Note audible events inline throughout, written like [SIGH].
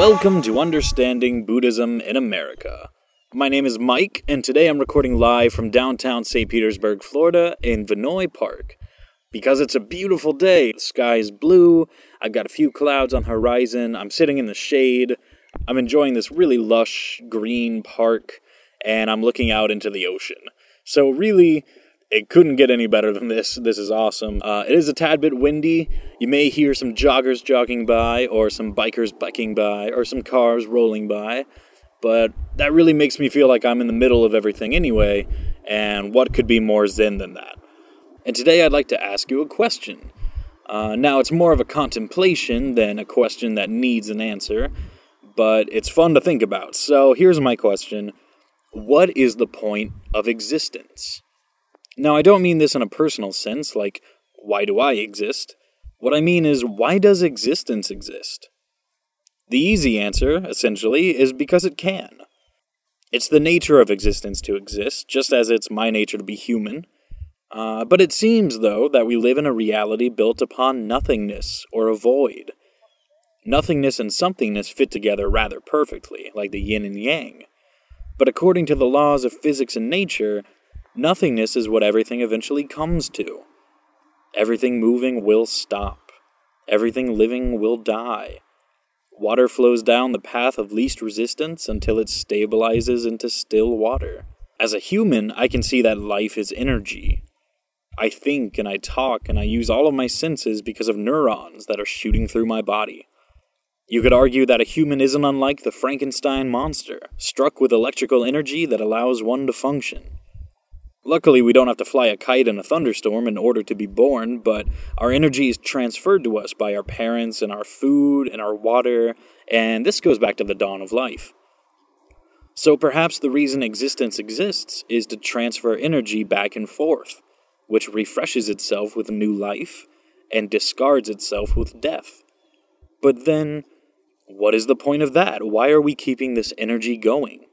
Welcome to Understanding Buddhism in America. My name is Mike, and today I'm recording live from downtown St. Petersburg, Florida, in Vinoy Park. Because it's a beautiful day, the sky is blue, I've got a few clouds on the horizon, I'm sitting in the shade, I'm enjoying this really lush green park, and I'm looking out into the ocean. So, really, it couldn't get any better than this. This is awesome. Uh, it is a tad bit windy. You may hear some joggers jogging by, or some bikers biking by, or some cars rolling by. But that really makes me feel like I'm in the middle of everything anyway, and what could be more zen than that? And today I'd like to ask you a question. Uh, now, it's more of a contemplation than a question that needs an answer, but it's fun to think about. So here's my question What is the point of existence? Now, I don't mean this in a personal sense, like, why do I exist? What I mean is, why does existence exist? The easy answer, essentially, is because it can. It's the nature of existence to exist, just as it's my nature to be human. Uh, but it seems, though, that we live in a reality built upon nothingness or a void. Nothingness and somethingness fit together rather perfectly, like the yin and yang. But according to the laws of physics and nature, Nothingness is what everything eventually comes to. Everything moving will stop. Everything living will die. Water flows down the path of least resistance until it stabilizes into still water. As a human, I can see that life is energy. I think and I talk and I use all of my senses because of neurons that are shooting through my body. You could argue that a human isn't unlike the Frankenstein monster, struck with electrical energy that allows one to function. Luckily, we don't have to fly a kite in a thunderstorm in order to be born, but our energy is transferred to us by our parents and our food and our water, and this goes back to the dawn of life. So perhaps the reason existence exists is to transfer energy back and forth, which refreshes itself with new life and discards itself with death. But then, what is the point of that? Why are we keeping this energy going?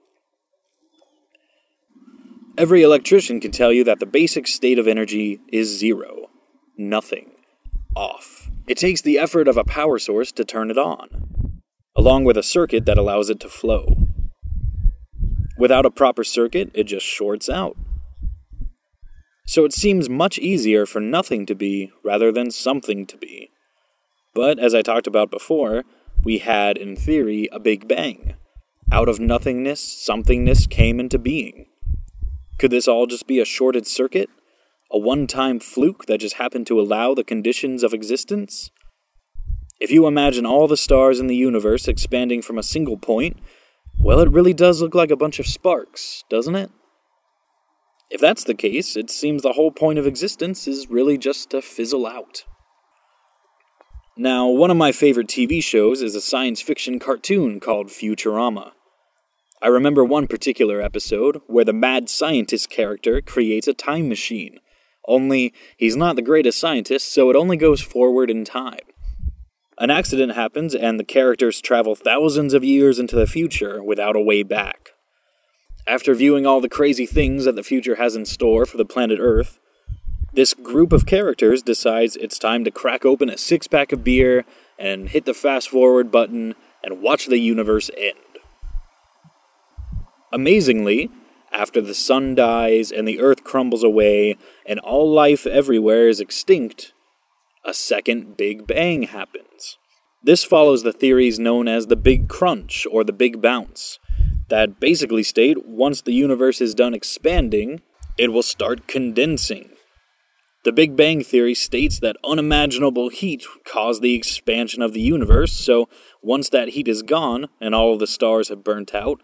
Every electrician can tell you that the basic state of energy is zero, nothing, off. It takes the effort of a power source to turn it on, along with a circuit that allows it to flow. Without a proper circuit, it just shorts out. So it seems much easier for nothing to be rather than something to be. But as I talked about before, we had, in theory, a Big Bang. Out of nothingness, somethingness came into being. Could this all just be a shorted circuit? A one time fluke that just happened to allow the conditions of existence? If you imagine all the stars in the universe expanding from a single point, well, it really does look like a bunch of sparks, doesn't it? If that's the case, it seems the whole point of existence is really just to fizzle out. Now, one of my favorite TV shows is a science fiction cartoon called Futurama. I remember one particular episode where the mad scientist character creates a time machine. Only, he's not the greatest scientist, so it only goes forward in time. An accident happens, and the characters travel thousands of years into the future without a way back. After viewing all the crazy things that the future has in store for the planet Earth, this group of characters decides it's time to crack open a six pack of beer and hit the fast forward button and watch the universe end. Amazingly, after the sun dies and the earth crumbles away and all life everywhere is extinct, a second Big Bang happens. This follows the theories known as the Big Crunch or the Big Bounce, that basically state once the universe is done expanding, it will start condensing. The Big Bang Theory states that unimaginable heat caused the expansion of the universe, so once that heat is gone and all of the stars have burnt out,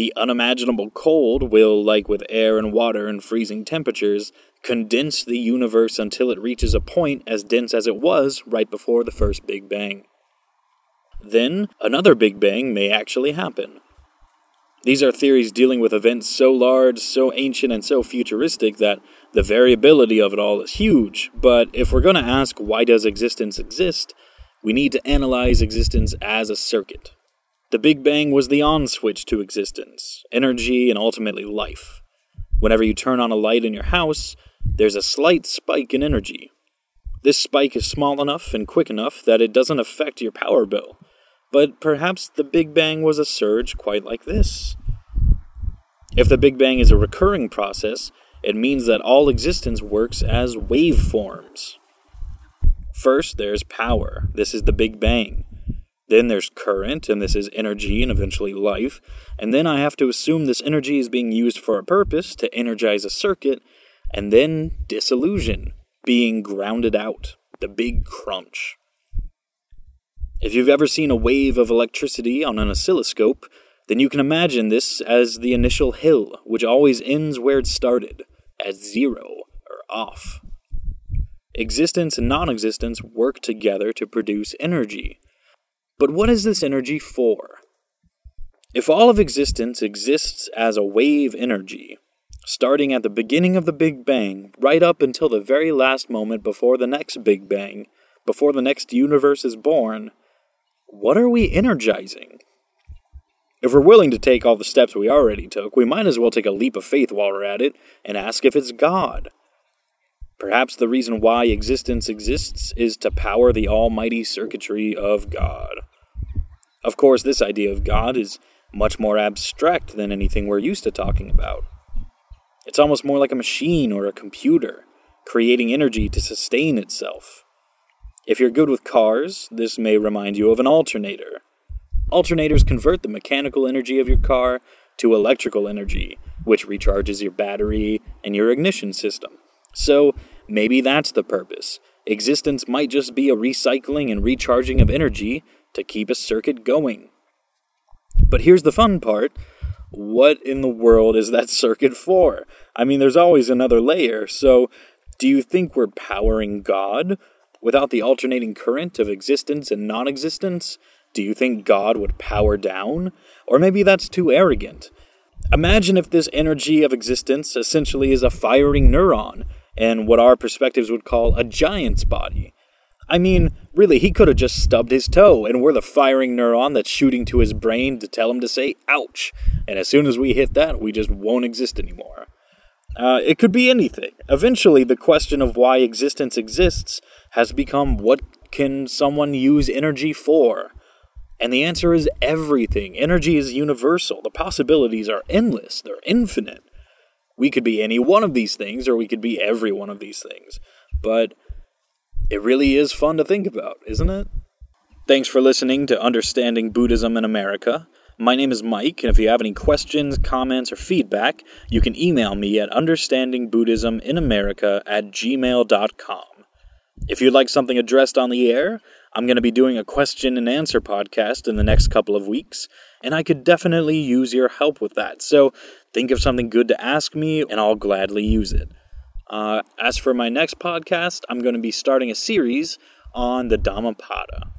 the unimaginable cold will, like with air and water and freezing temperatures, condense the universe until it reaches a point as dense as it was right before the first Big Bang. Then, another Big Bang may actually happen. These are theories dealing with events so large, so ancient, and so futuristic that the variability of it all is huge. But if we're going to ask why does existence exist, we need to analyze existence as a circuit. The Big Bang was the on switch to existence, energy, and ultimately life. Whenever you turn on a light in your house, there's a slight spike in energy. This spike is small enough and quick enough that it doesn't affect your power bill, but perhaps the Big Bang was a surge quite like this. If the Big Bang is a recurring process, it means that all existence works as waveforms. First, there's power. This is the Big Bang. Then there's current, and this is energy and eventually life. And then I have to assume this energy is being used for a purpose to energize a circuit. And then dissolution, being grounded out, the big crunch. If you've ever seen a wave of electricity on an oscilloscope, then you can imagine this as the initial hill, which always ends where it started, at zero or off. Existence and non existence work together to produce energy. But what is this energy for? If all of existence exists as a wave energy, starting at the beginning of the Big Bang right up until the very last moment before the next Big Bang, before the next universe is born, what are we energizing? If we're willing to take all the steps we already took, we might as well take a leap of faith while we're at it and ask if it's God. Perhaps the reason why existence exists is to power the almighty circuitry of God. Of course, this idea of God is much more abstract than anything we're used to talking about. It's almost more like a machine or a computer, creating energy to sustain itself. If you're good with cars, this may remind you of an alternator. Alternators convert the mechanical energy of your car to electrical energy, which recharges your battery and your ignition system. So, maybe that's the purpose. Existence might just be a recycling and recharging of energy to keep a circuit going. But here's the fun part what in the world is that [LAUGHS] circuit for? I mean, there's always another layer, so do you think we're powering God without the alternating current of existence and non existence? Do you think God would power down? Or maybe that's too arrogant. Imagine if this energy of existence essentially is a firing neuron and what our perspectives would call a giant's body. I mean, really, he could have just stubbed his toe, and we're the firing neuron that's shooting to his brain to tell him to say, ouch. And as soon as we hit that, we just won't exist anymore. Uh, it could be anything. Eventually, the question of why existence exists has become what can someone use energy for? And the answer is everything. Energy is universal. The possibilities are endless, they're infinite. We could be any one of these things, or we could be every one of these things. But it really is fun to think about, isn't it? Thanks for listening to Understanding Buddhism in America. My name is Mike, and if you have any questions, comments, or feedback, you can email me at understandingbuddhisminamerica at gmail.com. If you'd like something addressed on the air, I'm going to be doing a question and answer podcast in the next couple of weeks, and I could definitely use your help with that. So think of something good to ask me, and I'll gladly use it. Uh, as for my next podcast, I'm going to be starting a series on the Dhammapada.